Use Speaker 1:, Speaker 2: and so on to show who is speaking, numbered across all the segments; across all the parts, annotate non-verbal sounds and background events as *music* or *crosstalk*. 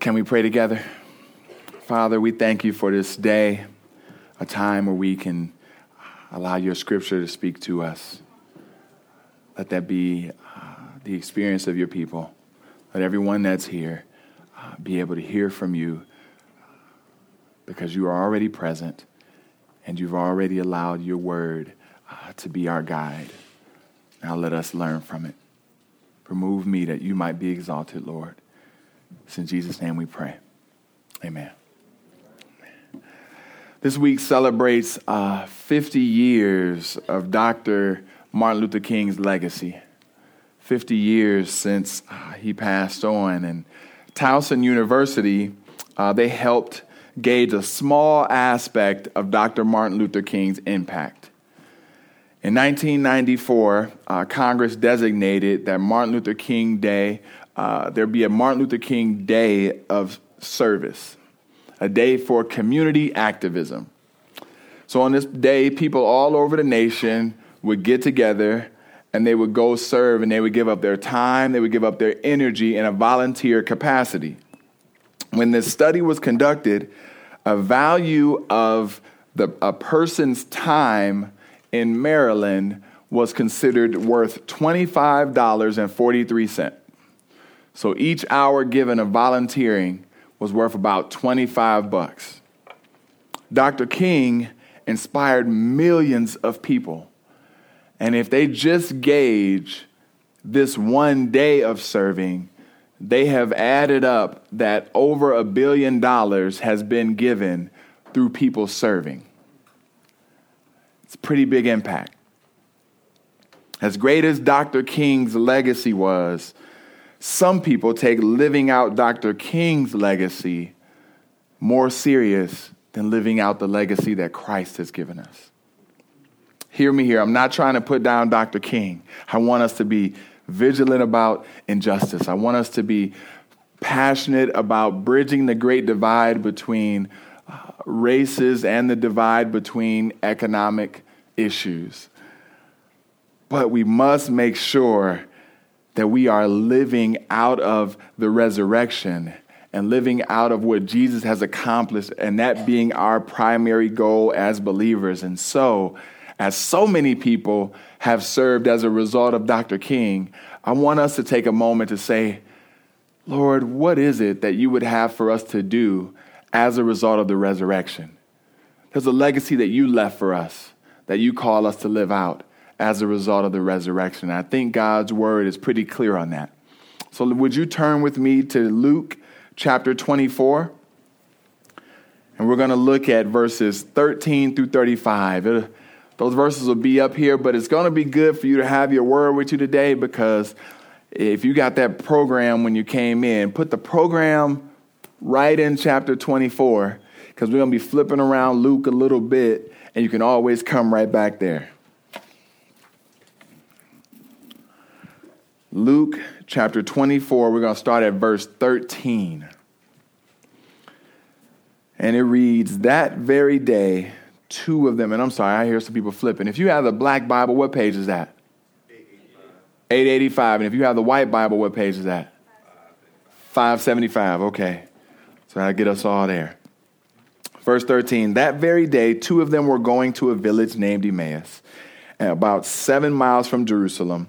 Speaker 1: Can we pray together? Father, we thank you for this day, a time where we can allow your scripture to speak to us. Let that be uh, the experience of your people. Let everyone that's here uh, be able to hear from you because you are already present and you've already allowed your word uh, to be our guide. Now let us learn from it. Remove me that you might be exalted, Lord. It's in Jesus' name we pray. Amen. This week celebrates uh, 50 years of Dr. Martin Luther King's legacy. 50 years since uh, he passed on. And Towson University, uh, they helped gauge a small aspect of Dr. Martin Luther King's impact. In 1994, uh, Congress designated that Martin Luther King Day uh, there be a Martin Luther King Day of service, a day for community activism. So on this day, people all over the nation would get together and they would go serve and they would give up their time, they would give up their energy in a volunteer capacity. When this study was conducted, a value of the, a person's time in Maryland was considered worth $25.43. So each hour given of volunteering was worth about 25 bucks. Dr. King inspired millions of people. And if they just gauge this one day of serving, they have added up that over a billion dollars has been given through people serving. It's a pretty big impact. As great as Dr. King's legacy was, some people take living out Dr. King's legacy more serious than living out the legacy that Christ has given us. Hear me here. I'm not trying to put down Dr. King. I want us to be vigilant about injustice. I want us to be passionate about bridging the great divide between uh, races and the divide between economic issues. But we must make sure that we are living out of the resurrection and living out of what Jesus has accomplished, and that being our primary goal as believers. And so, as so many people have served as a result of Dr. King, I want us to take a moment to say, Lord, what is it that you would have for us to do as a result of the resurrection? There's a legacy that you left for us that you call us to live out as a result of the resurrection. I think God's word is pretty clear on that. So, would you turn with me to Luke chapter 24? And we're going to look at verses 13 through 35. It, those verses will be up here, but it's going to be good for you to have your word with you today because if you got that program when you came in, put the program right in chapter 24 because we're going to be flipping around Luke a little bit and you can always come right back there. Luke chapter 24, we're going to start at verse 13. And it reads, That very day, two of them, and I'm sorry, I hear some people flipping. If you have the black Bible, what page is that? 885. 885. And if you have the white Bible, what page is that? 575. Okay. So I get us all there. Verse 13 That very day, two of them were going to a village named Emmaus, about seven miles from Jerusalem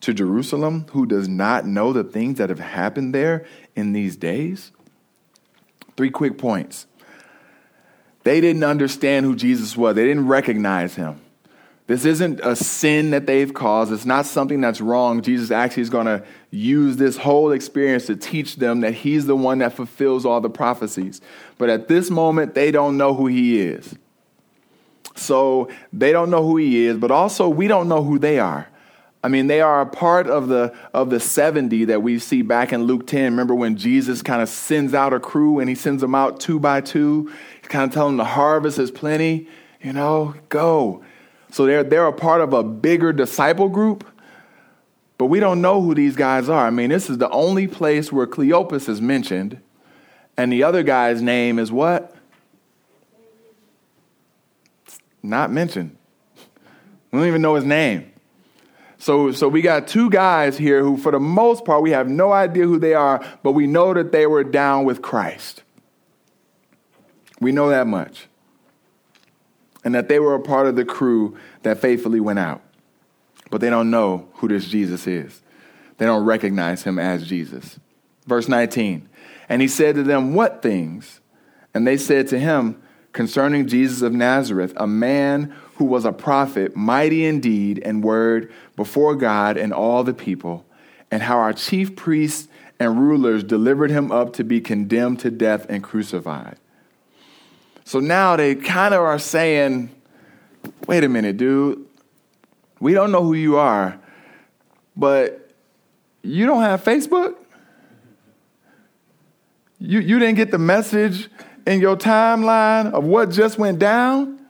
Speaker 1: To Jerusalem who does not know the things that have happened there in these days? Three quick points. They didn't understand who Jesus was, they didn't recognize him. This isn't a sin that they've caused. It's not something that's wrong. Jesus actually is going to use this whole experience to teach them that he's the one that fulfills all the prophecies. But at this moment, they don't know who he is. So they don't know who he is, but also we don't know who they are I mean, they are a part of the, of the 70 that we see back in Luke 10. Remember when Jesus kind of sends out a crew and he sends them out two by two? Kind of telling them the harvest is plenty, you know, go. So they're, they're a part of a bigger disciple group, but we don't know who these guys are. I mean, this is the only place where Cleopas is mentioned, and the other guy's name is what? Not mentioned. We don't even know his name. So, so we got two guys here who, for the most part, we have no idea who they are, but we know that they were down with Christ. We know that much. And that they were a part of the crew that faithfully went out. But they don't know who this Jesus is. They don't recognize him as Jesus. Verse 19. And he said to them, What things? And they said to him, Concerning Jesus of Nazareth, a man who was a prophet, mighty in deed and word before God and all the people, and how our chief priests and rulers delivered him up to be condemned to death and crucified. So now they kind of are saying, wait a minute, dude, we don't know who you are, but you don't have Facebook? You, you didn't get the message in your timeline of what just went down?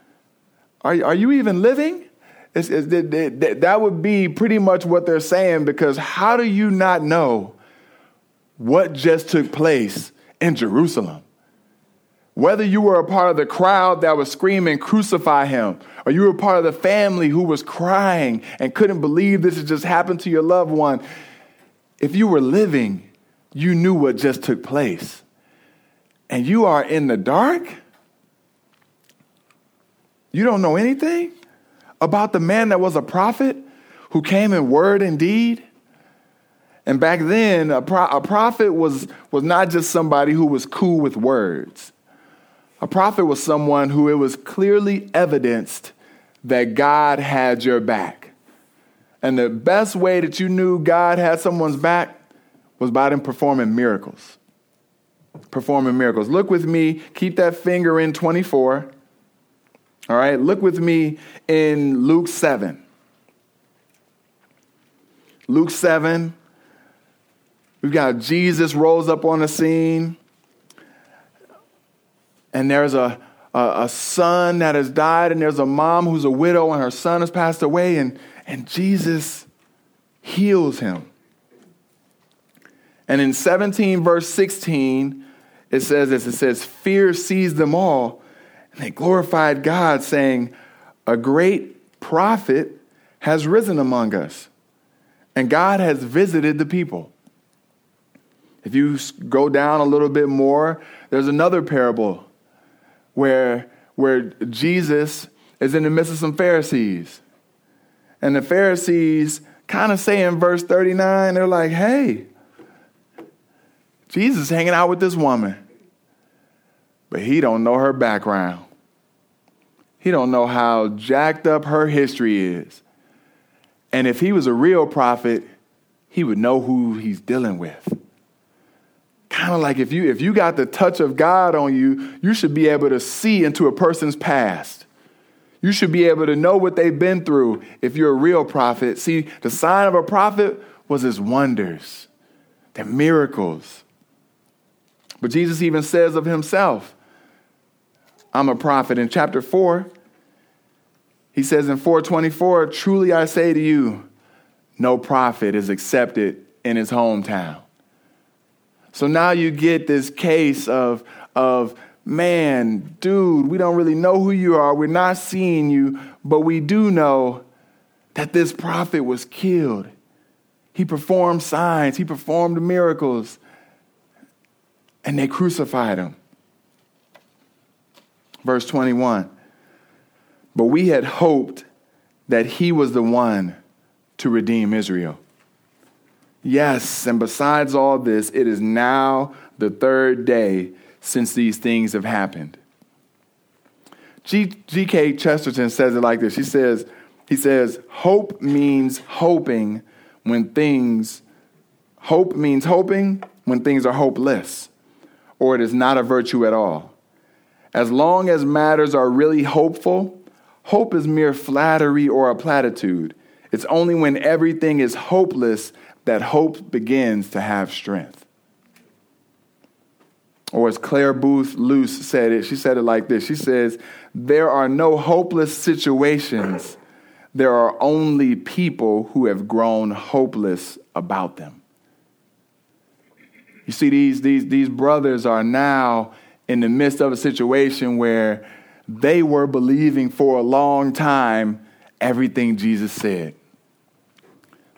Speaker 1: Are, are you even living? It's, it's, that, that would be pretty much what they're saying because how do you not know what just took place in Jerusalem? Whether you were a part of the crowd that was screaming, crucify him, or you were part of the family who was crying and couldn't believe this had just happened to your loved one, if you were living, you knew what just took place. And you are in the dark? You don't know anything about the man that was a prophet who came in word and deed? And back then, a, pro- a prophet was, was not just somebody who was cool with words. A prophet was someone who it was clearly evidenced that God had your back. And the best way that you knew God had someone's back was by them performing miracles. Performing miracles. Look with me, keep that finger in 24. All right, look with me in Luke 7. Luke 7, we've got Jesus rose up on the scene, and there's a, a, a, son that has died, and there's a mom who's a widow, and her son has passed away, and, and Jesus heals him. And in 17, verse 16, it says this it says, Fear seized them all and they glorified God, saying, A great prophet has risen among us, and God has visited the people. If you go down a little bit more, there's another parable where, where Jesus is in the midst of some Pharisees. And the Pharisees kind of say in verse 39, they're like, hey, Jesus is hanging out with this woman. But he don't know her background. He don't know how jacked up her history is. And if he was a real prophet, he would know who he's dealing with. Kind of like if you if you got the touch of God on you, you should be able to see into a person's past. You should be able to know what they've been through if you're a real prophet. See, the sign of a prophet was his wonders, the miracles. But Jesus even says of himself, I'm a prophet. In chapter 4, he says in 424, Truly I say to you, no prophet is accepted in his hometown. So now you get this case of, of man, dude, we don't really know who you are. We're not seeing you, but we do know that this prophet was killed. He performed signs, he performed miracles, and they crucified him. Verse 21 But we had hoped that he was the one to redeem Israel. Yes, and besides all this, it is now the third day since these things have happened. G.K. Chesterton says it like this. He says, he says, hope means hoping when things, hope means hoping when things are hopeless, or it is not a virtue at all. As long as matters are really hopeful, hope is mere flattery or a platitude. It's only when everything is hopeless that hope begins to have strength. Or as Clare Boothe Luce said it, she said it like this She says, There are no hopeless situations, there are only people who have grown hopeless about them. You see, these, these, these brothers are now in the midst of a situation where they were believing for a long time everything Jesus said.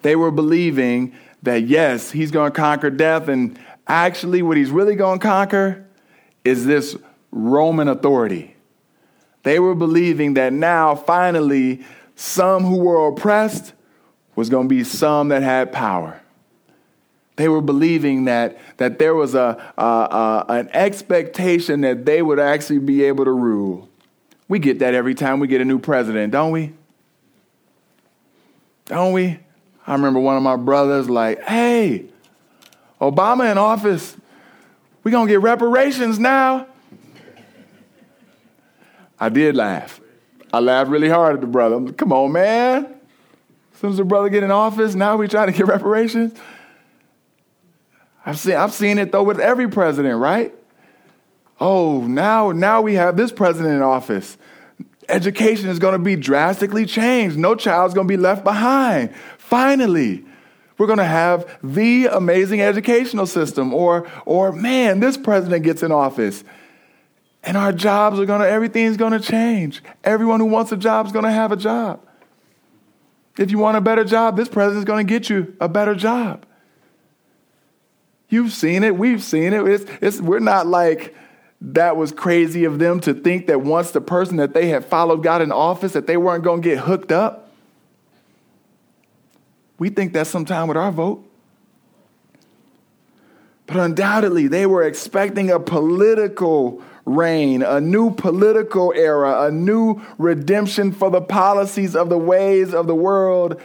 Speaker 1: They were believing that, yes, he's going to conquer death, and actually, what he's really going to conquer is this Roman authority. They were believing that now, finally, some who were oppressed was going to be some that had power. They were believing that, that there was a, a, a, an expectation that they would actually be able to rule. We get that every time we get a new president, don't we? Don't we? I remember one of my brothers like, hey, Obama in office, we gonna get reparations now. I did laugh. I laughed really hard at the brother. Come on, man. As soon as the brother get in office, now we trying to get reparations. I've seen, I've seen it though with every president, right? Oh, now, now we have this president in office. Education is going to be drastically changed. No child's going to be left behind. Finally, we're going to have the amazing educational system. Or, or man, this president gets in office and our jobs are going to, everything's going to change. Everyone who wants a job is going to have a job. If you want a better job, this president's going to get you a better job. You've seen it. We've seen it. It's, it's, we're not like that was crazy of them to think that once the person that they had followed got in office that they weren't going to get hooked up. We think that sometime with our vote. But undoubtedly, they were expecting a political reign, a new political era, a new redemption for the policies of the ways of the world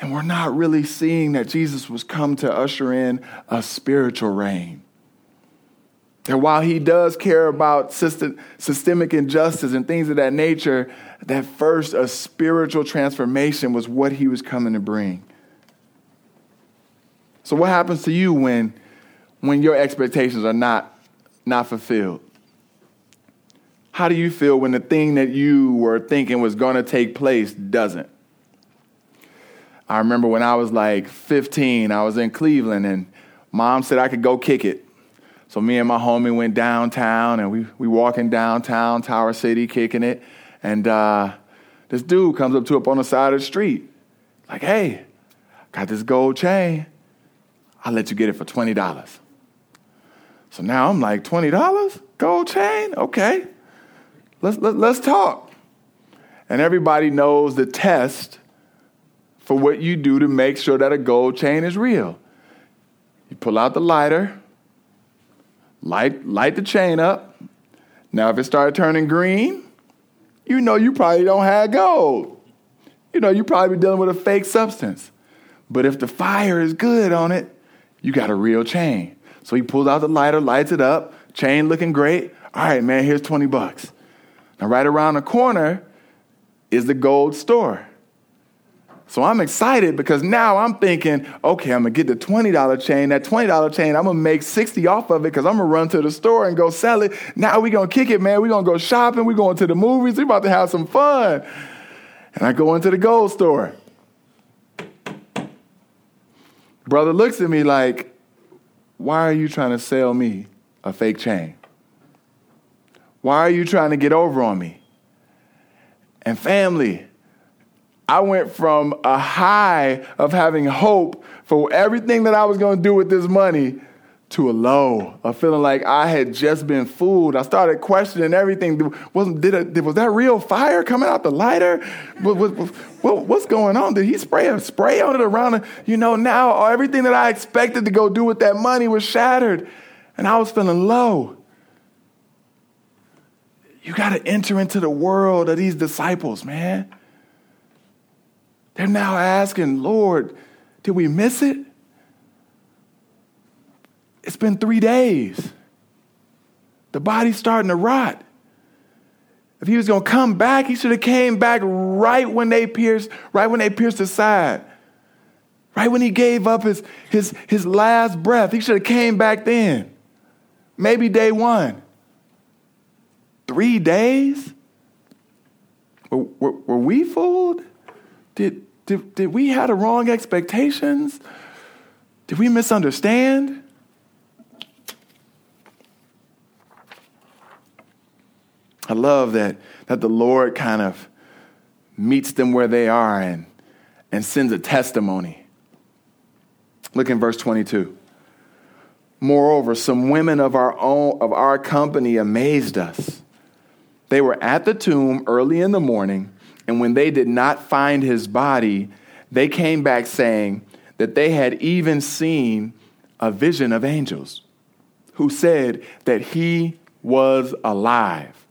Speaker 1: and we're not really seeing that Jesus was come to usher in a spiritual reign. That while he does care about system, systemic injustice and things of that nature, that first a spiritual transformation was what he was coming to bring. So what happens to you when, when your expectations are not, not fulfilled? How do you feel when the thing that you were thinking was going to take place doesn't? I remember when I was like 15, I was in Cleveland, and mom said I could go kick it. So me and my homie went downtown, and we we walking downtown Tower City, kicking it, and uh, this dude comes up to up on the side of the street, like, "Hey, got this gold chain. I'll let you get it for twenty dollars." So now I'm like, twenty dollars, gold chain, okay. Let's let, us let us talk. And everybody knows the test for what you do to make sure that a gold chain is real. You pull out the lighter, light, light the chain up. Now, if it started turning green, you know you probably don't have gold. You know, you probably be dealing with a fake substance. But if the fire is good on it, you got a real chain. So he pulls out the lighter, lights it up, chain looking great. All right, man, here's 20 bucks. Now, right around the corner is the gold store. So I'm excited because now I'm thinking, okay, I'm gonna get the $20 chain. That $20 chain, I'm gonna make 60 off of it because I'm gonna run to the store and go sell it. Now we gonna kick it, man. we gonna go shopping, we going to the movies, we about to have some fun. And I go into the gold store. Brother looks at me like, why are you trying to sell me a fake chain? Why are you trying to get over on me? And family, I went from a high of having hope for everything that I was going to do with this money to a low of feeling like I had just been fooled. I started questioning everything. Wasn't did, was that real fire coming out the lighter? What, what, what, what's going on? Did he spray a spray on it around? You know, now everything that I expected to go do with that money was shattered, and I was feeling low. You got to enter into the world of these disciples, man. They're now asking, Lord, did we miss it? It's been three days. The body's starting to rot. If he was going to come back, he should have came back right when they pierced, right when they pierced his side. Right when he gave up his, his, his last breath. He should have came back then. Maybe day one. Three days? Were, were, were we fooled? Did, did, did we have the wrong expectations? Did we misunderstand? I love that, that the Lord kind of meets them where they are and, and sends a testimony. Look in verse 22. Moreover, some women of our own of our company amazed us. They were at the tomb early in the morning, and when they did not find his body, they came back saying that they had even seen a vision of angels who said that he was alive.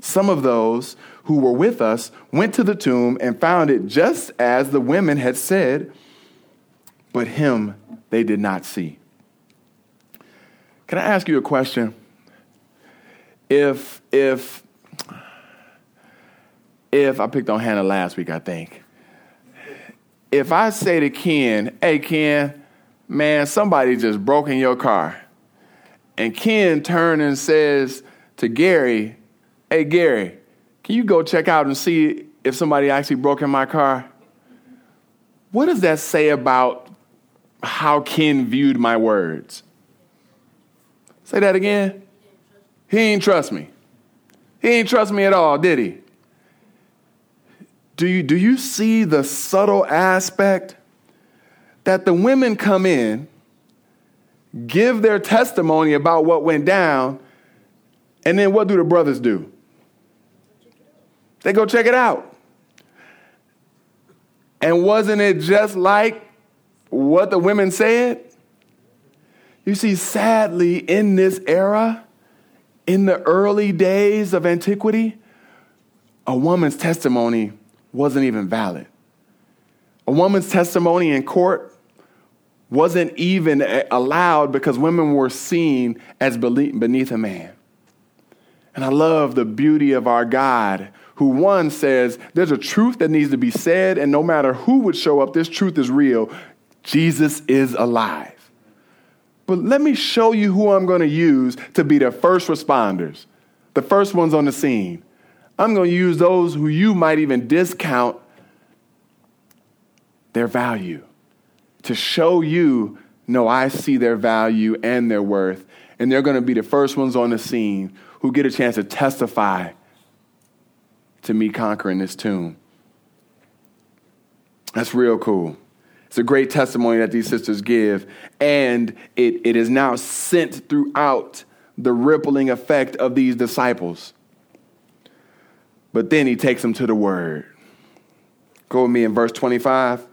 Speaker 1: Some of those who were with us went to the tomb and found it just as the women had said, but him they did not see. Can I ask you a question? If if if I picked on Hannah last week, I think. If I say to Ken, "Hey Ken, man, somebody just broke in your car," and Ken turns and says to Gary, Hey, Gary, can you go check out and see if somebody actually broke in my car? What does that say about how Ken viewed my words? Say that again. He ain't trust me. He ain't trust me at all, did he? Do you, do you see the subtle aspect that the women come in, give their testimony about what went down, and then what do the brothers do? They go check it out. And wasn't it just like what the women said? You see, sadly, in this era, in the early days of antiquity, a woman's testimony wasn't even valid. A woman's testimony in court wasn't even allowed because women were seen as beneath a man. And I love the beauty of our God who one says there's a truth that needs to be said, and no matter who would show up, this truth is real. Jesus is alive. But let me show you who I'm going to use to be the first responders, the first ones on the scene. I'm going to use those who you might even discount their value to show you, no, I see their value and their worth. And they're going to be the first ones on the scene who get a chance to testify to me conquering this tomb. That's real cool. It's a great testimony that these sisters give, and it, it is now sent throughout the rippling effect of these disciples. But then he takes them to the word. Go with me in verse 25.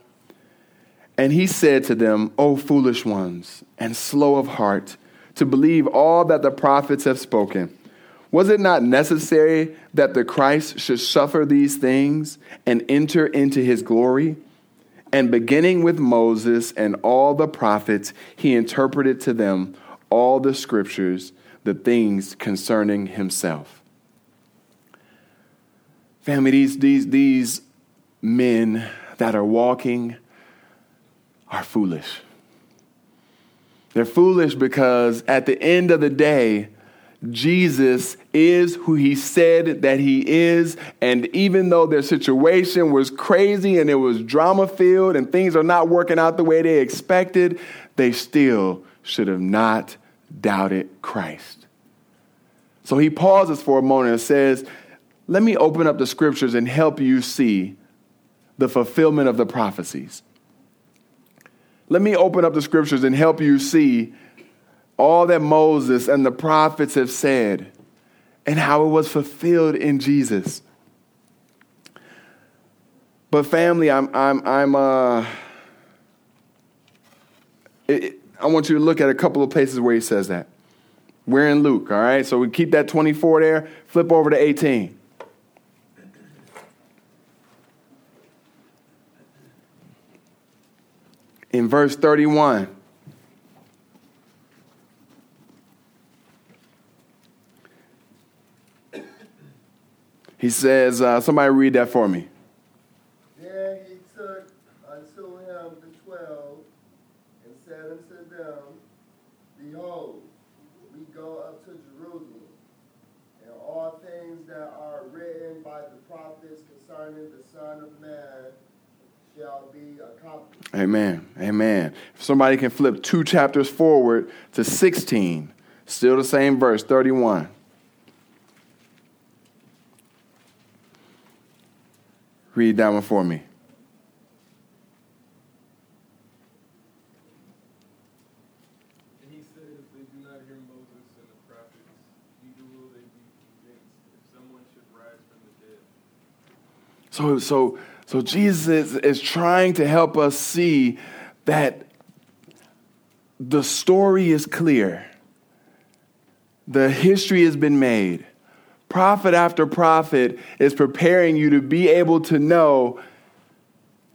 Speaker 1: And he said to them, O foolish ones, and slow of heart, to believe all that the prophets have spoken. Was it not necessary that the Christ should suffer these things and enter into his glory? And beginning with Moses and all the prophets, he interpreted to them all the scriptures, the things concerning himself. Family, these, these, these men that are walking are foolish. They're foolish because at the end of the day, Jesus is who he said that he is. And even though their situation was crazy and it was drama filled and things are not working out the way they expected, they still should have not doubted Christ. So he pauses for a moment and says, Let me open up the scriptures and help you see the fulfillment of the prophecies. Let me open up the scriptures and help you see all that Moses and the prophets have said and how it was fulfilled in Jesus. But family, I'm, I'm, I'm, uh, it, I want you to look at a couple of places where he says that. We're in Luke, all right? So we keep that 24 there, flip over to 18. In verse 31, He says, uh, somebody read that for me.
Speaker 2: Then he took unto him the twelve and said unto them, Behold, we go up to Jerusalem, and all things that are written by the prophets concerning the Son of Man shall be accomplished.
Speaker 1: Amen. Amen. If somebody can flip two chapters forward to 16, still the same verse, 31. Read that one for me.
Speaker 3: And he said, If they do not hear Moses and the prophets, neither will they be convinced if someone should rise from the dead.
Speaker 1: So, so, so Jesus is, trying to help us see that the story is clear. The history has been made. Prophet after prophet is preparing you to be able to know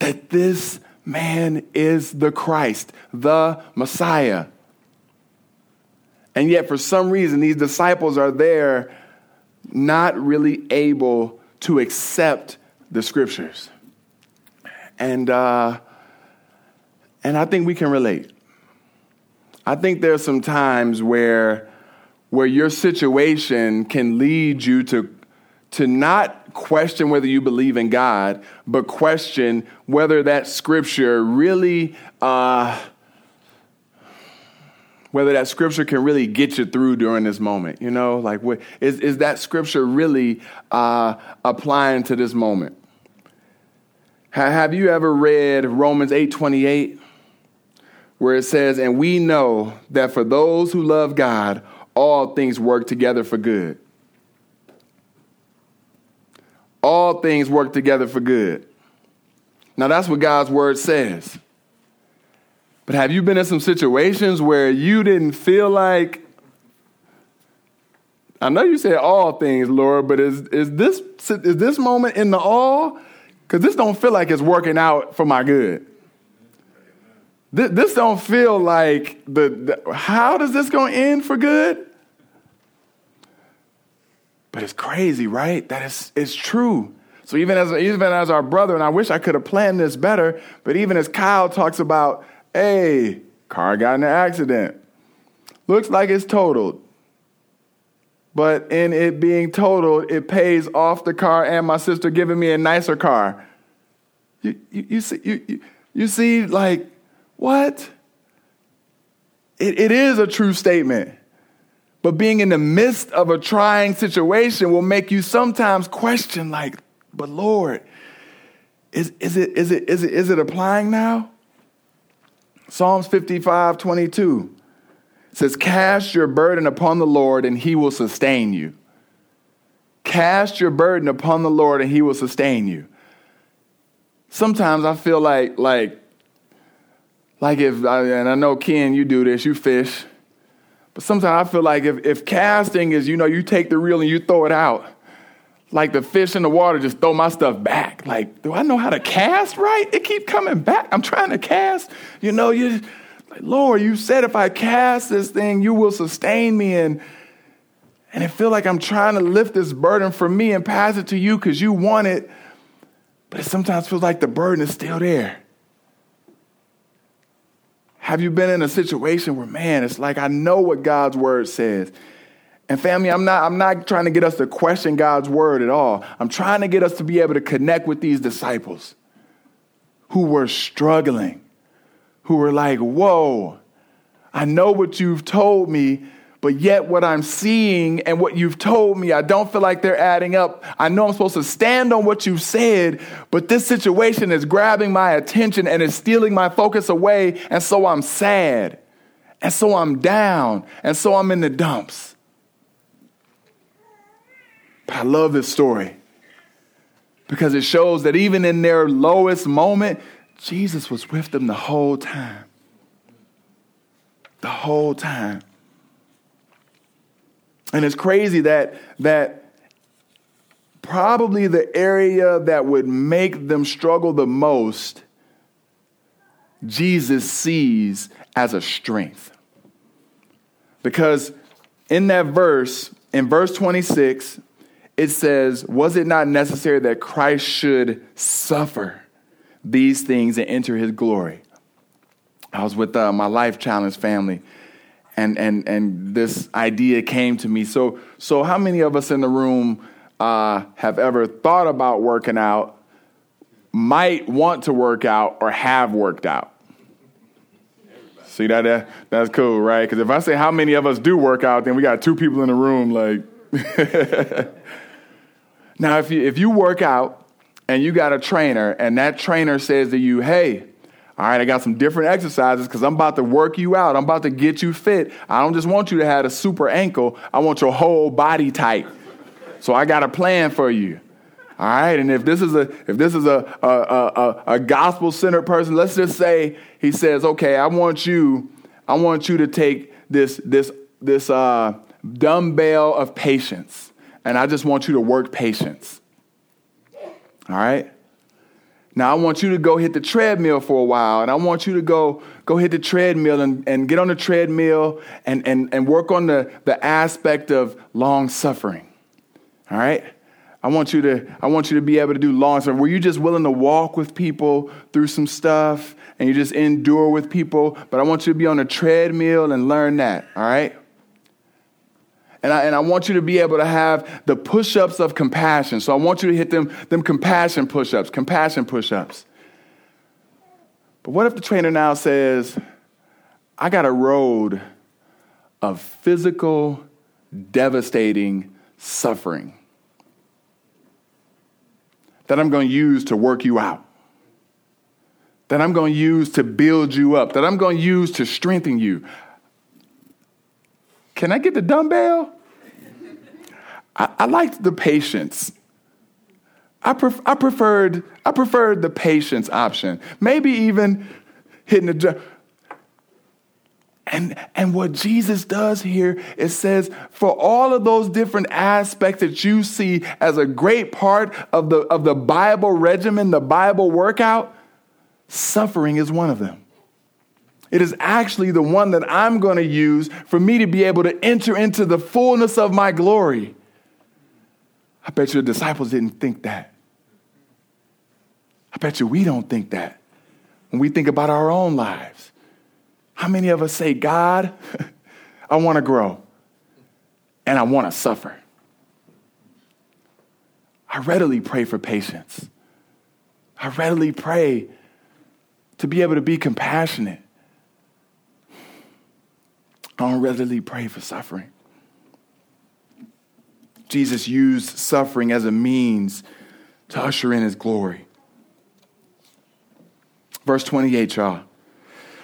Speaker 1: that this man is the Christ, the Messiah. And yet, for some reason, these disciples are there not really able to accept the scriptures. And, uh, and I think we can relate. I think there's some times where, where your situation can lead you to, to not question whether you believe in God, but question whether that scripture really, uh, whether that scripture can really get you through during this moment. You know, like what, is, is that scripture really uh, applying to this moment? Ha- Have you ever read Romans 8 28? where it says, And we know that for those who love God, all things work together for good. All things work together for good. Now, that's what God's word says. But have you been in some situations where you didn't feel like, I know you said all things, Lord, but is, is, this, is this moment in the all? Because this don't feel like it's working out for my good. This, this don't feel like the, the how does this going to end for good? But it's crazy, right? That is it's true. So even as even as our brother, and I wish I could have planned this better, but even as Kyle talks about, hey, car got in an accident. Looks like it's totaled. But in it being totaled, it pays off the car and my sister giving me a nicer car. You, you, you see, you, you, you see, like, what? It, it is a true statement. But being in the midst of a trying situation will make you sometimes question, like, but Lord, is, is, it, is, it, is, it, is it applying now? Psalms 55 22 says, Cast your burden upon the Lord and he will sustain you. Cast your burden upon the Lord and he will sustain you. Sometimes I feel like, like, like if, and I know Ken, you do this, you fish. But sometimes I feel like if, if casting is, you know, you take the reel and you throw it out, like the fish in the water just throw my stuff back. Like, do I know how to cast right? It keep coming back. I'm trying to cast. You know, you like, Lord, you said if I cast this thing, you will sustain me. And and it feel like I'm trying to lift this burden from me and pass it to you because you want it. But it sometimes feels like the burden is still there. Have you been in a situation where, man, it's like I know what God's word says? And family, I'm not, I'm not trying to get us to question God's word at all. I'm trying to get us to be able to connect with these disciples who were struggling, who were like, whoa, I know what you've told me, but yet what I'm seeing and what you've told me, I don't feel like they're adding up. I know I'm supposed to stand on what you've said, but this situation is grabbing my attention and is stealing my focus away. And so I'm sad. And so I'm down. And so I'm in the dumps. But I love this story because it shows that even in their lowest moment, Jesus was with them the whole time. The whole time. And it's crazy that, that probably the area that would make them struggle the most, Jesus sees as a strength. Because in that verse, in verse 26, it says, Was it not necessary that Christ should suffer these things and enter his glory? I was with uh, my Life Challenge family, and, and, and this idea came to me. So, so, how many of us in the room uh, have ever thought about working out, might want to work out, or have worked out? See that, that that's cool, right? Because if I say how many of us do work out, then we got two people in the room. Like, *laughs* now if you if you work out and you got a trainer, and that trainer says to you, "Hey, all right, I got some different exercises because I'm about to work you out. I'm about to get you fit. I don't just want you to have a super ankle. I want your whole body tight. So I got a plan for you. All right, and if this is a if this is a a, a, a gospel centered person, let's just say he says, okay, I want you, I want you to take this this this uh, dumbbell of patience, and I just want you to work patience. All right. Now I want you to go hit the treadmill for a while, and I want you to go go hit the treadmill and, and get on the treadmill and, and, and work on the, the aspect of long suffering. All right? I want you to, I want you to be able to do long term. Were you just willing to walk with people through some stuff and you just endure with people? But I want you to be on a treadmill and learn that, all right? And I, and I want you to be able to have the push ups of compassion. So I want you to hit them, them compassion push ups, compassion push ups. But what if the trainer now says, I got a road of physical, devastating suffering? that I'm going to use to work you out, that I'm going to use to build you up, that I'm going to use to strengthen you. Can I get the dumbbell? I, I liked the patience. I, pref- I, preferred, I preferred the patience option. Maybe even hitting the and, and what Jesus does here, it says, for all of those different aspects that you see as a great part of the, of the Bible regimen, the Bible workout, suffering is one of them. It is actually the one that I'm going to use for me to be able to enter into the fullness of my glory. I bet you the disciples didn't think that. I bet you we don't think that when we think about our own lives. How many of us say, God, *laughs* I want to grow and I want to suffer? I readily pray for patience. I readily pray to be able to be compassionate. I don't readily pray for suffering. Jesus used suffering as a means to usher in his glory. Verse 28, y'all.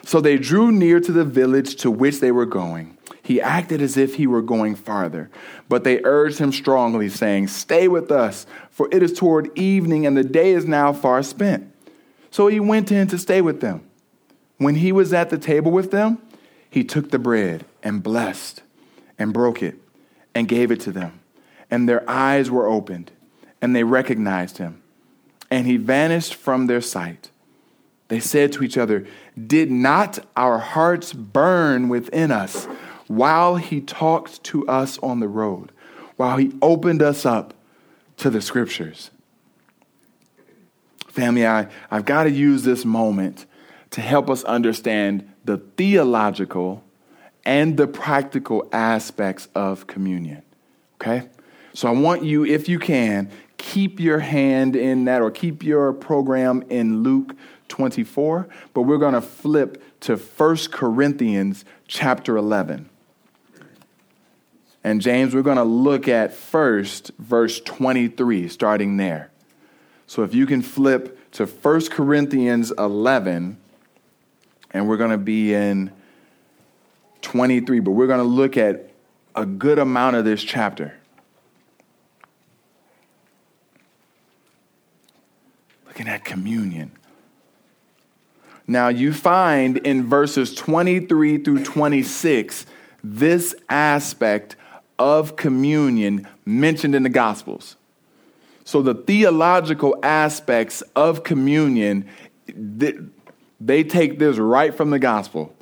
Speaker 1: So they drew near to the village to which they were going. He acted as if he were going farther, but they urged him strongly, saying, Stay with us, for it is toward evening, and the day is now far spent. So he went in to stay with them. When he was at the table with them, he took the bread and blessed and broke it and gave it to them. And their eyes were opened, and they recognized him. And he vanished from their sight. They said to each other, Did not our hearts burn within us while he talked to us on the road, while he opened us up to the scriptures? Family, I, I've got to use this moment to help us understand the theological and the practical aspects of communion. Okay? So I want you, if you can, keep your hand in that or keep your program in Luke 24, but we're going to flip to 1 Corinthians chapter 11. And James, we're going to look at first verse 23, starting there. So if you can flip to 1 Corinthians 11, and we're going to be in 23, but we're going to look at a good amount of this chapter. Looking at communion. Now, you find in verses 23 through 26 this aspect of communion mentioned in the Gospels. So, the theological aspects of communion, they take this right from the Gospel.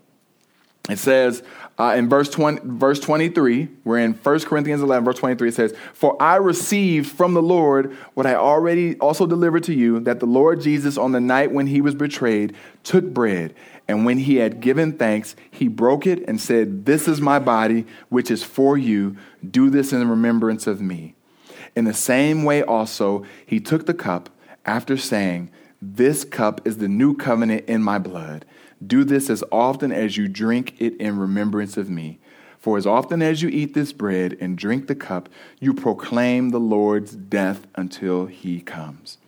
Speaker 1: It says, uh, in verse, 20, verse 23, we're in 1 Corinthians 11, verse 23, it says, For I received from the Lord what I already also delivered to you, that the Lord Jesus, on the night when he was betrayed, took bread. And when he had given thanks, he broke it and said, This is my body, which is for you. Do this in remembrance of me. In the same way, also, he took the cup after saying, This cup is the new covenant in my blood. Do this as often as you drink it in remembrance of me. For as often as you eat this bread and drink the cup, you proclaim the Lord's death until he comes.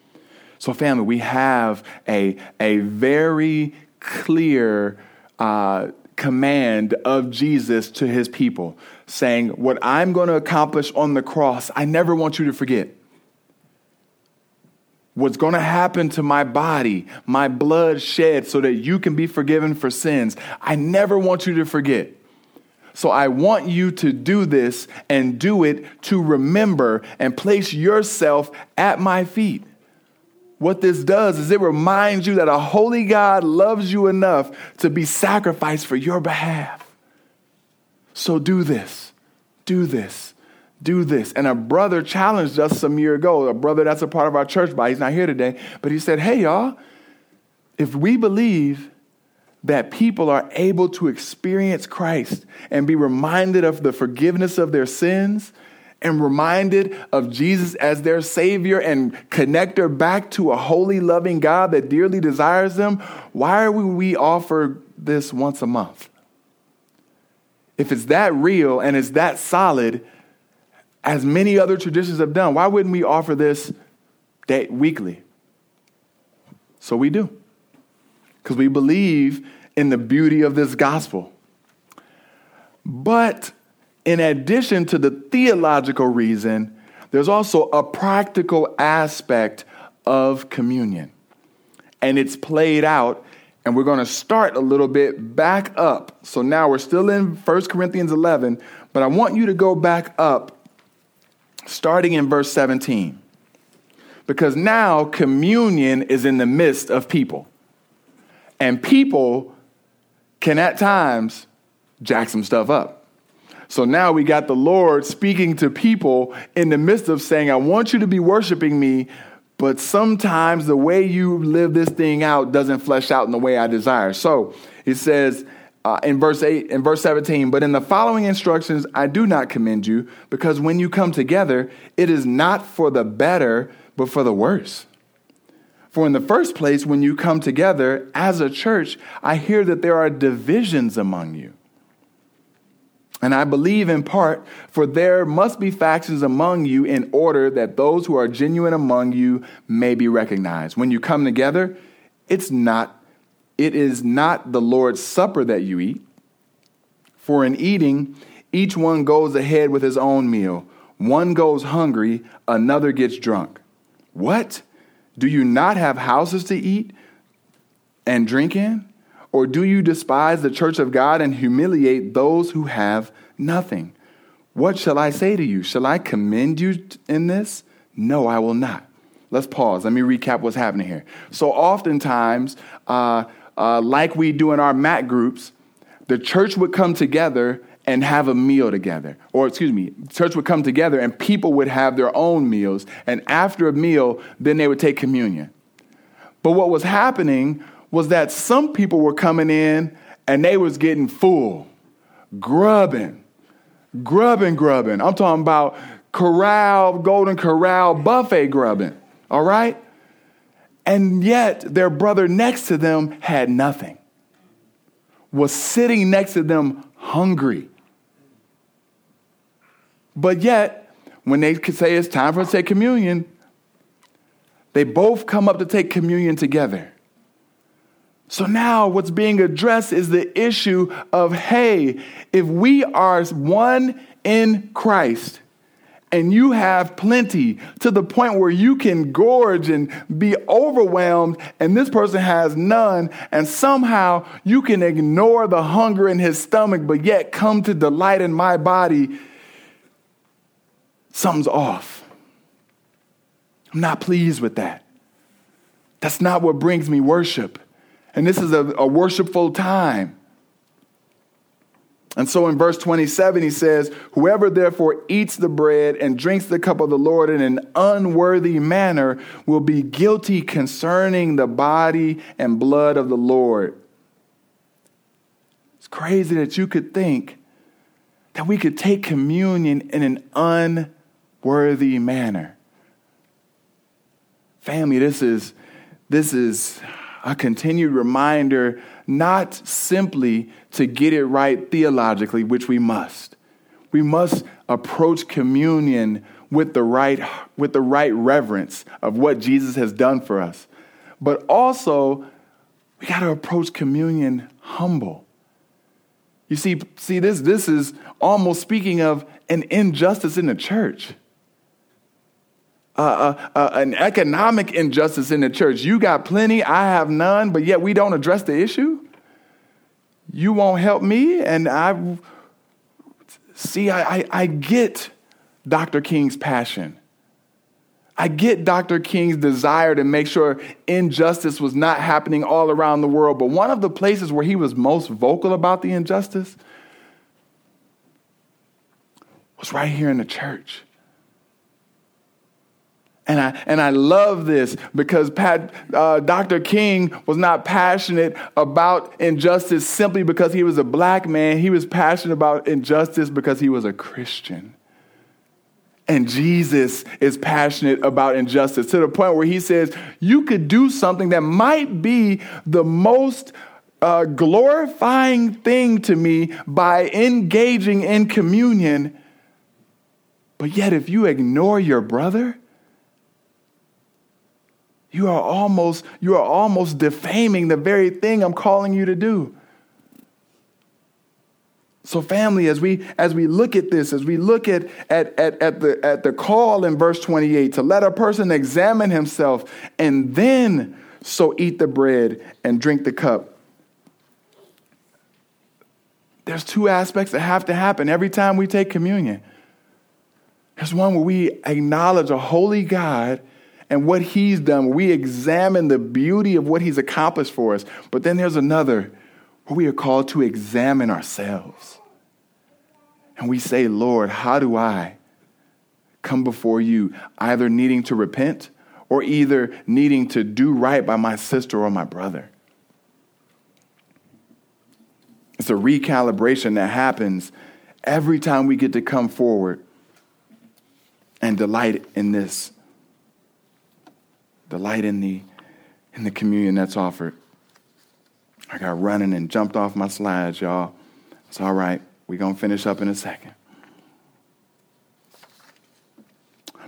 Speaker 1: So, family, we have a, a very clear uh, command of Jesus to his people, saying, What I'm going to accomplish on the cross, I never want you to forget what's going to happen to my body, my blood shed so that you can be forgiven for sins. I never want you to forget. So I want you to do this and do it to remember and place yourself at my feet. What this does is it reminds you that a holy God loves you enough to be sacrificed for your behalf. So do this. Do this do this. And a brother challenged us some year ago, a brother that's a part of our church body. He's not here today, but he said, Hey, y'all, if we believe that people are able to experience Christ and be reminded of the forgiveness of their sins and reminded of Jesus as their Savior and connector back to a holy, loving God that dearly desires them, why are we offer this once a month? If it's that real and it's that solid, as many other traditions have done. Why wouldn't we offer this day, weekly? So we do, because we believe in the beauty of this gospel. But in addition to the theological reason, there's also a practical aspect of communion. And it's played out, and we're going to start a little bit back up. So now we're still in 1 Corinthians 11, but I want you to go back up starting in verse 17. Because now communion is in the midst of people. And people can at times jack some stuff up. So now we got the Lord speaking to people in the midst of saying, I want you to be worshiping me, but sometimes the way you live this thing out doesn't flesh out in the way I desire. So he says, uh, in verse 8 in verse 17 but in the following instructions i do not commend you because when you come together it is not for the better but for the worse for in the first place when you come together as a church i hear that there are divisions among you and I believe in part, for there must be factions among you in order that those who are genuine among you may be recognized. When you come together, it's not it is not the Lord's supper that you eat. For in eating, each one goes ahead with his own meal. One goes hungry, another gets drunk. What? Do you not have houses to eat and drink in? Or do you despise the church of God and humiliate those who have nothing? What shall I say to you? Shall I commend you in this? No, I will not. Let's pause. Let me recap what's happening here. So, oftentimes, uh, uh, like we do in our MAT groups, the church would come together and have a meal together. Or, excuse me, church would come together and people would have their own meals. And after a meal, then they would take communion. But what was happening was that some people were coming in and they was getting full, grubbing, grubbing, grubbing. I'm talking about corral, golden corral, buffet grubbing, all right? And yet their brother next to them had nothing, was sitting next to them hungry. But yet, when they could say it's time for us to take communion, they both come up to take communion together. So now what's being addressed is the issue of hey, if we are one in Christ, and you have plenty to the point where you can gorge and be overwhelmed, and this person has none, and somehow you can ignore the hunger in his stomach, but yet come to delight in my body, something's off. I'm not pleased with that. That's not what brings me worship. And this is a, a worshipful time. And so in verse 27, he says, Whoever therefore eats the bread and drinks the cup of the Lord in an unworthy manner will be guilty concerning the body and blood of the Lord. It's crazy that you could think that we could take communion in an unworthy manner. Family, this is, this is a continued reminder not simply to get it right theologically, which we must. We must approach communion with the right, with the right reverence of what Jesus has done for us. But also, we got to approach communion humble. You see, see this, this is almost speaking of an injustice in the church. Uh, uh, an economic injustice in the church. You got plenty, I have none, but yet we don't address the issue. You won't help me, and I see. I, I, I get Dr. King's passion. I get Dr. King's desire to make sure injustice was not happening all around the world. But one of the places where he was most vocal about the injustice was right here in the church. And I, and I love this because Pat, uh, Dr. King was not passionate about injustice simply because he was a black man. He was passionate about injustice because he was a Christian. And Jesus is passionate about injustice to the point where he says, You could do something that might be the most uh, glorifying thing to me by engaging in communion. But yet, if you ignore your brother, you are almost, you are almost defaming the very thing I'm calling you to do. So, family, as we as we look at this, as we look at, at, at, at, the at the call in verse 28 to let a person examine himself and then so eat the bread and drink the cup. There's two aspects that have to happen every time we take communion. There's one where we acknowledge a holy God and what he's done. We examine the beauty of what he's accomplished for us. But then there's another where we are called to examine ourselves. And we say, Lord, how do I come before you, either needing to repent or either needing to do right by my sister or my brother? It's a recalibration that happens every time we get to come forward and delight in this delight in the in the communion that's offered. I got running and jumped off my slides, y'all. It's all right. We're going to finish up in a second.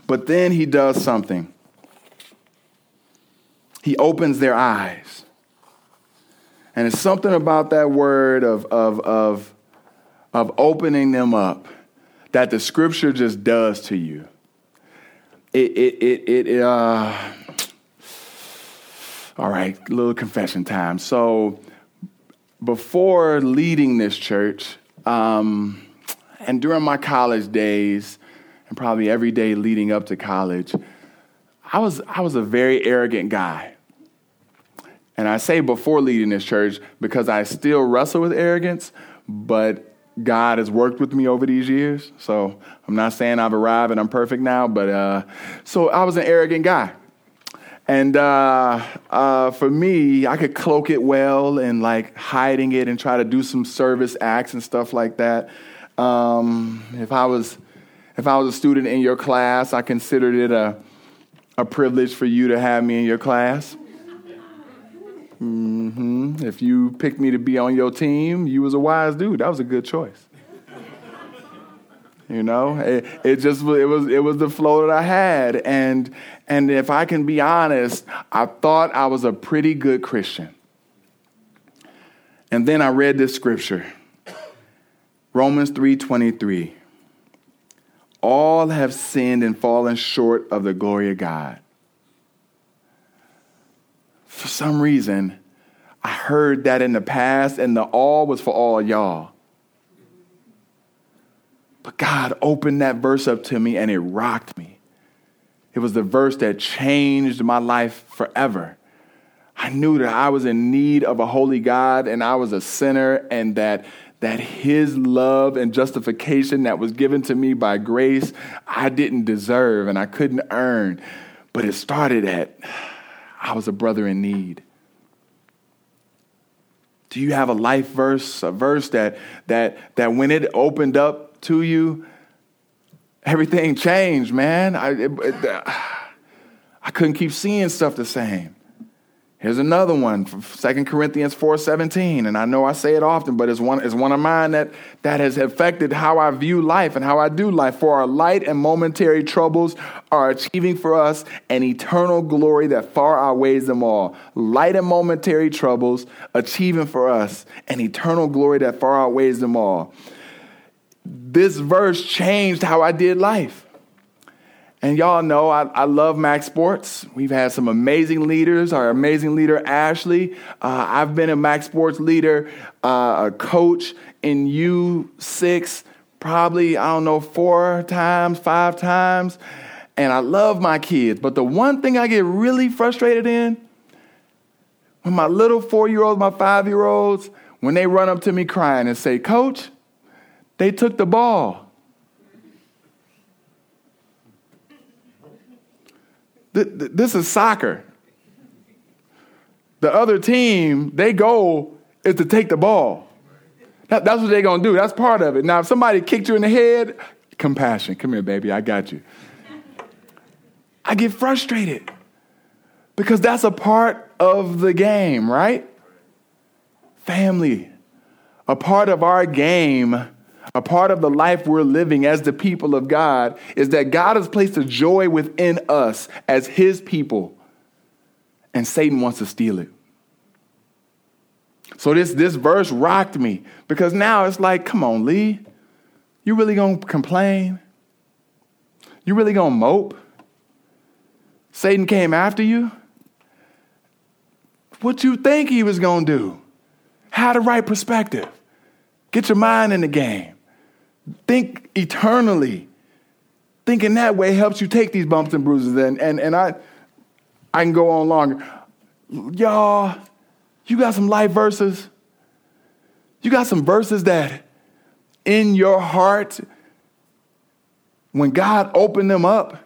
Speaker 1: But then he does something. He opens their eyes. And it's something about that word of, of, of, of opening them up that the scripture just does to you. It, it, it, it, uh, all right, little confession time. So, before leading this church, um, and during my college days, and probably every day leading up to college, I was, I was a very arrogant guy. And I say before leading this church because I still wrestle with arrogance, but God has worked with me over these years. So I'm not saying I've arrived and I'm perfect now, but uh, so I was an arrogant guy. And uh, uh, for me, I could cloak it well and like hiding it and try to do some service acts and stuff like that. Um, if I was if I was a student in your class, I considered it a a privilege for you to have me in your class. Mm-hmm. If you picked me to be on your team, you was a wise dude. That was a good choice. You know, it, it just it was it was the flow that I had, and and if I can be honest, I thought I was a pretty good Christian. And then I read this scripture, Romans three twenty three. All have sinned and fallen short of the glory of God. For some reason, I heard that in the past, and the all was for all y'all. But God opened that verse up to me and it rocked me. It was the verse that changed my life forever. I knew that I was in need of a holy God and I was a sinner and that that his love and justification that was given to me by grace, I didn't deserve and I couldn't earn. But it started at I was a brother in need. Do you have a life verse, a verse that that that when it opened up to you, everything changed, man? I it, it, I couldn't keep seeing stuff the same. Here's another one from 2 Corinthians 4:17, and I know I say it often, but it's one, it's one of mine that, that has affected how I view life and how I do life. For our light and momentary troubles are achieving for us an eternal glory that far outweighs them all. Light and momentary troubles achieving for us an eternal glory that far outweighs them all. This verse changed how I did life. And y'all know I, I, love Max Sports. We've had some amazing leaders. Our amazing leader, Ashley. Uh, I've been a Max Sports leader, uh, a coach in U6, probably, I don't know, four times, five times. And I love my kids. But the one thing I get really frustrated in, when my little four year olds, my five year olds, when they run up to me crying and say, Coach, they took the ball. This is soccer. The other team, their goal is to take the ball. That's what they're going to do. That's part of it. Now, if somebody kicked you in the head, compassion. Come here, baby. I got you. I get frustrated because that's a part of the game, right? Family. A part of our game a part of the life we're living as the people of God is that God has placed a joy within us as His people, and Satan wants to steal it. So this, this verse rocked me because now it's like, come on, Lee, you really gonna complain? You really gonna mope? Satan came after you? What you think he was gonna do? Have the right perspective. Get your mind in the game. Think eternally. Thinking that way helps you take these bumps and bruises. And, and, and I, I can go on longer. Y'all, you got some life verses? You got some verses that in your heart, when God opened them up,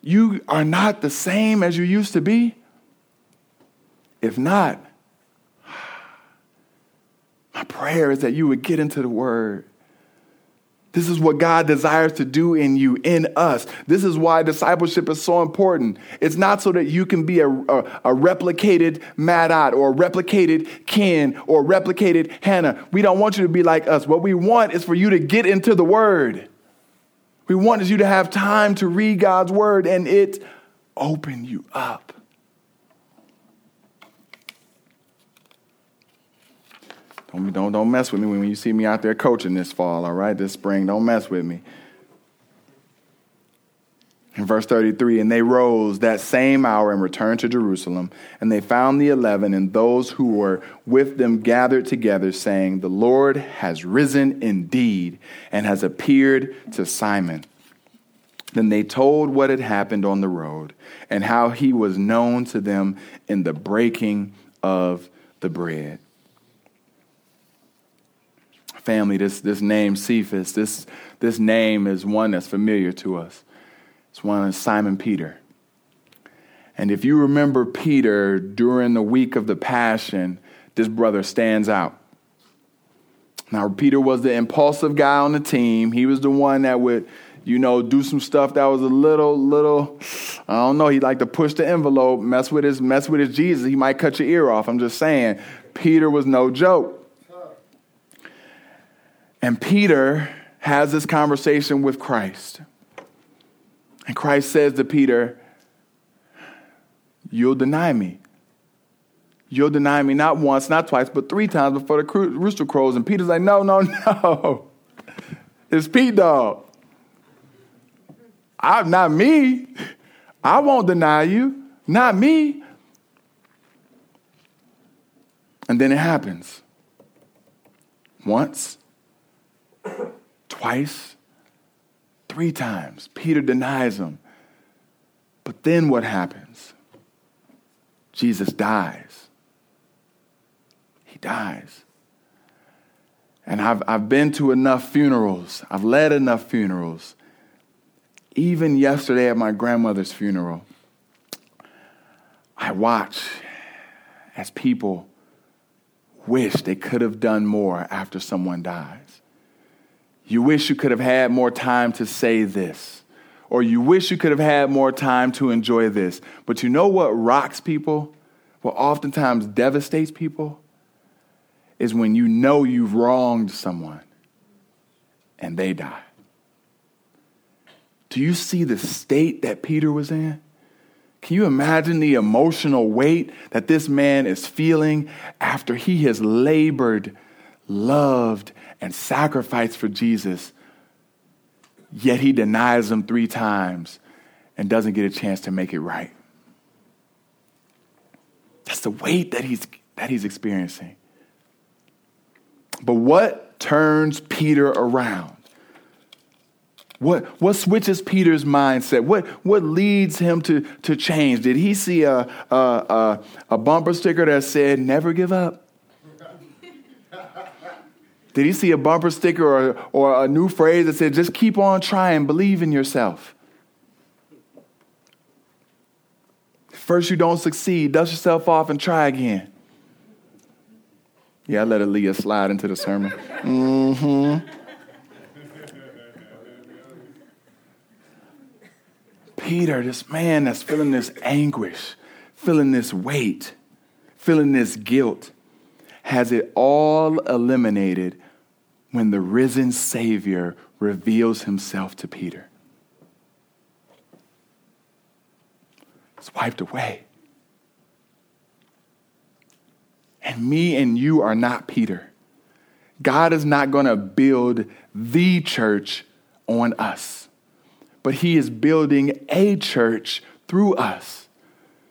Speaker 1: you are not the same as you used to be? If not, my prayer is that you would get into the Word this is what God desires to do in you, in us. This is why discipleship is so important. It's not so that you can be a, a, a replicated Madot or a replicated Ken or replicated Hannah. We don't want you to be like us. What we want is for you to get into the Word. We want you to have time to read God's Word and it open you up. Don't, don't, don't mess with me when you see me out there coaching this fall, all right, this spring. Don't mess with me. In verse 33, and they rose that same hour and returned to Jerusalem, and they found the eleven and those who were with them gathered together, saying, The Lord has risen indeed and has appeared to Simon. Then they told what had happened on the road and how he was known to them in the breaking of the bread family, this, this name Cephas, this, this name is one that's familiar to us. It's one of Simon Peter. And if you remember Peter during the week of the Passion, this brother stands out. Now, Peter was the impulsive guy on the team. He was the one that would, you know, do some stuff that was a little, little, I don't know. He liked to push the envelope, mess with his, mess with his Jesus. He might cut your ear off. I'm just saying, Peter was no joke. And Peter has this conversation with Christ. And Christ says to Peter, You'll deny me. You'll deny me not once, not twice, but three times before the rooster crows. And Peter's like, No, no, *laughs* no. It's Pete Dog. I'm not me. I won't deny you. Not me. And then it happens. Once, twice, three times. Peter denies him. But then what happens? Jesus dies. He dies. And I've, I've been to enough funerals, I've led enough funerals. Even yesterday at my grandmother's funeral, I watch as people wish they could have done more after someone dies. You wish you could have had more time to say this, or you wish you could have had more time to enjoy this. But you know what rocks people? What oftentimes devastates people? Is when you know you've wronged someone and they die. Do you see the state that Peter was in? Can you imagine the emotional weight that this man is feeling after he has labored, loved, and sacrificed for Jesus, yet he denies him three times and doesn't get a chance to make it right? That's the weight that he's, that he's experiencing. But what turns Peter around? What, what switches Peter's mindset? What, what leads him to, to change? Did he see a, a, a, a bumper sticker that said, never give up? Did he see a bumper sticker or, or a new phrase that said, just keep on trying, believe in yourself? First, you don't succeed, dust yourself off and try again. Yeah, I let Aaliyah slide into the sermon. Mm-hmm. Peter, this man that's feeling this anguish, feeling this weight, feeling this guilt, has it all eliminated when the risen Savior reveals himself to Peter. It's wiped away. And me and you are not Peter. God is not going to build the church on us but He is building a church through us.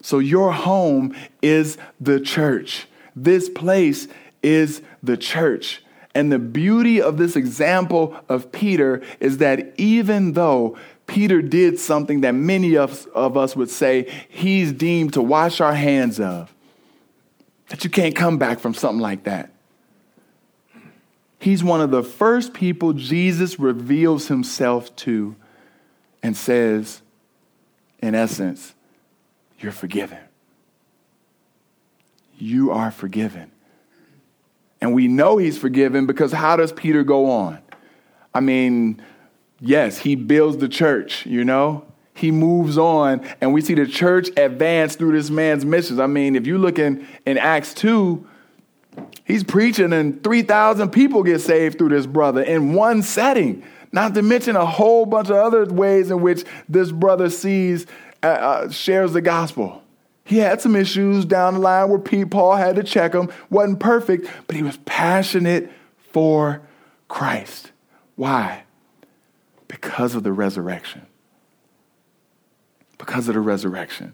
Speaker 1: So your home is the church. This place is the church. And the beauty of this example of Peter is that even though Peter did something that many of, of us would say he's deemed to wash our hands of, that you can't come back from something like that. He's one of the first people Jesus reveals himself to and says, in essence, you're forgiven. You are forgiven. And we know he's forgiven because how does Peter go on? I mean, yes, he builds the church, you know? He moves on, and we see the church advance through this man's missions. I mean, if you look in, in Acts 2, he's preaching, and 3,000 people get saved through this brother in one setting. Not to mention a whole bunch of other ways in which this brother sees, uh, uh, shares the gospel. He had some issues down the line where Pete Paul had to check him. wasn't perfect, but he was passionate for Christ. Why? Because of the resurrection. Because of the resurrection.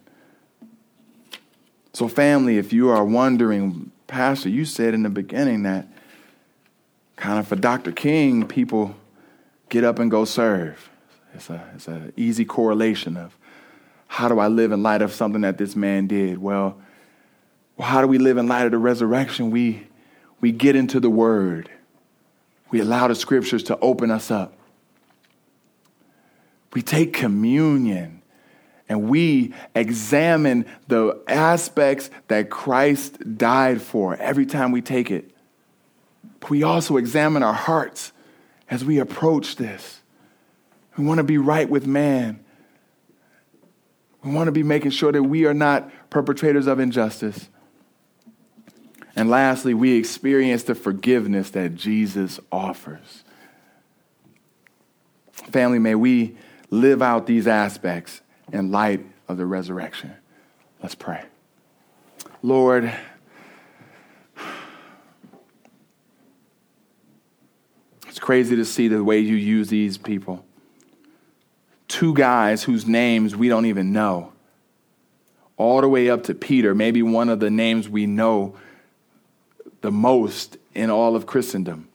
Speaker 1: So, family, if you are wondering, Pastor, you said in the beginning that kind of for Dr. King, people get up and go serve. It's a it's an easy correlation of how do I live in light of something that this man did? Well, how do we live in light of the resurrection? We we get into the word. We allow the scriptures to open us up. We take communion and we examine the aspects that Christ died for every time we take it. But we also examine our hearts as we approach this. We want to be right with man. We want to be making sure that we are not perpetrators of injustice. And lastly, we experience the forgiveness that Jesus offers. Family, may we live out these aspects in light of the resurrection. Let's pray. Lord, It's crazy to see the way you use these people. Two guys whose names we don't even know, all the way up to Peter, maybe one of the names we know the most in all of Christendom.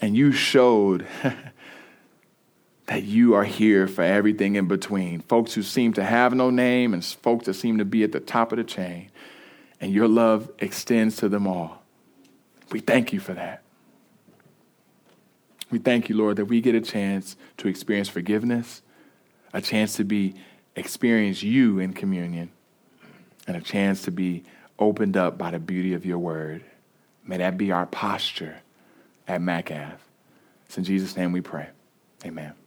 Speaker 1: And you showed *laughs* that you are here for everything in between. Folks who seem to have no name and folks that seem to be at the top of the chain. And your love extends to them all. We thank you for that. We thank you, Lord, that we get a chance to experience forgiveness, a chance to be experience you in communion, and a chance to be opened up by the beauty of your word. May that be our posture at Macav. It's in Jesus' name we pray. Amen.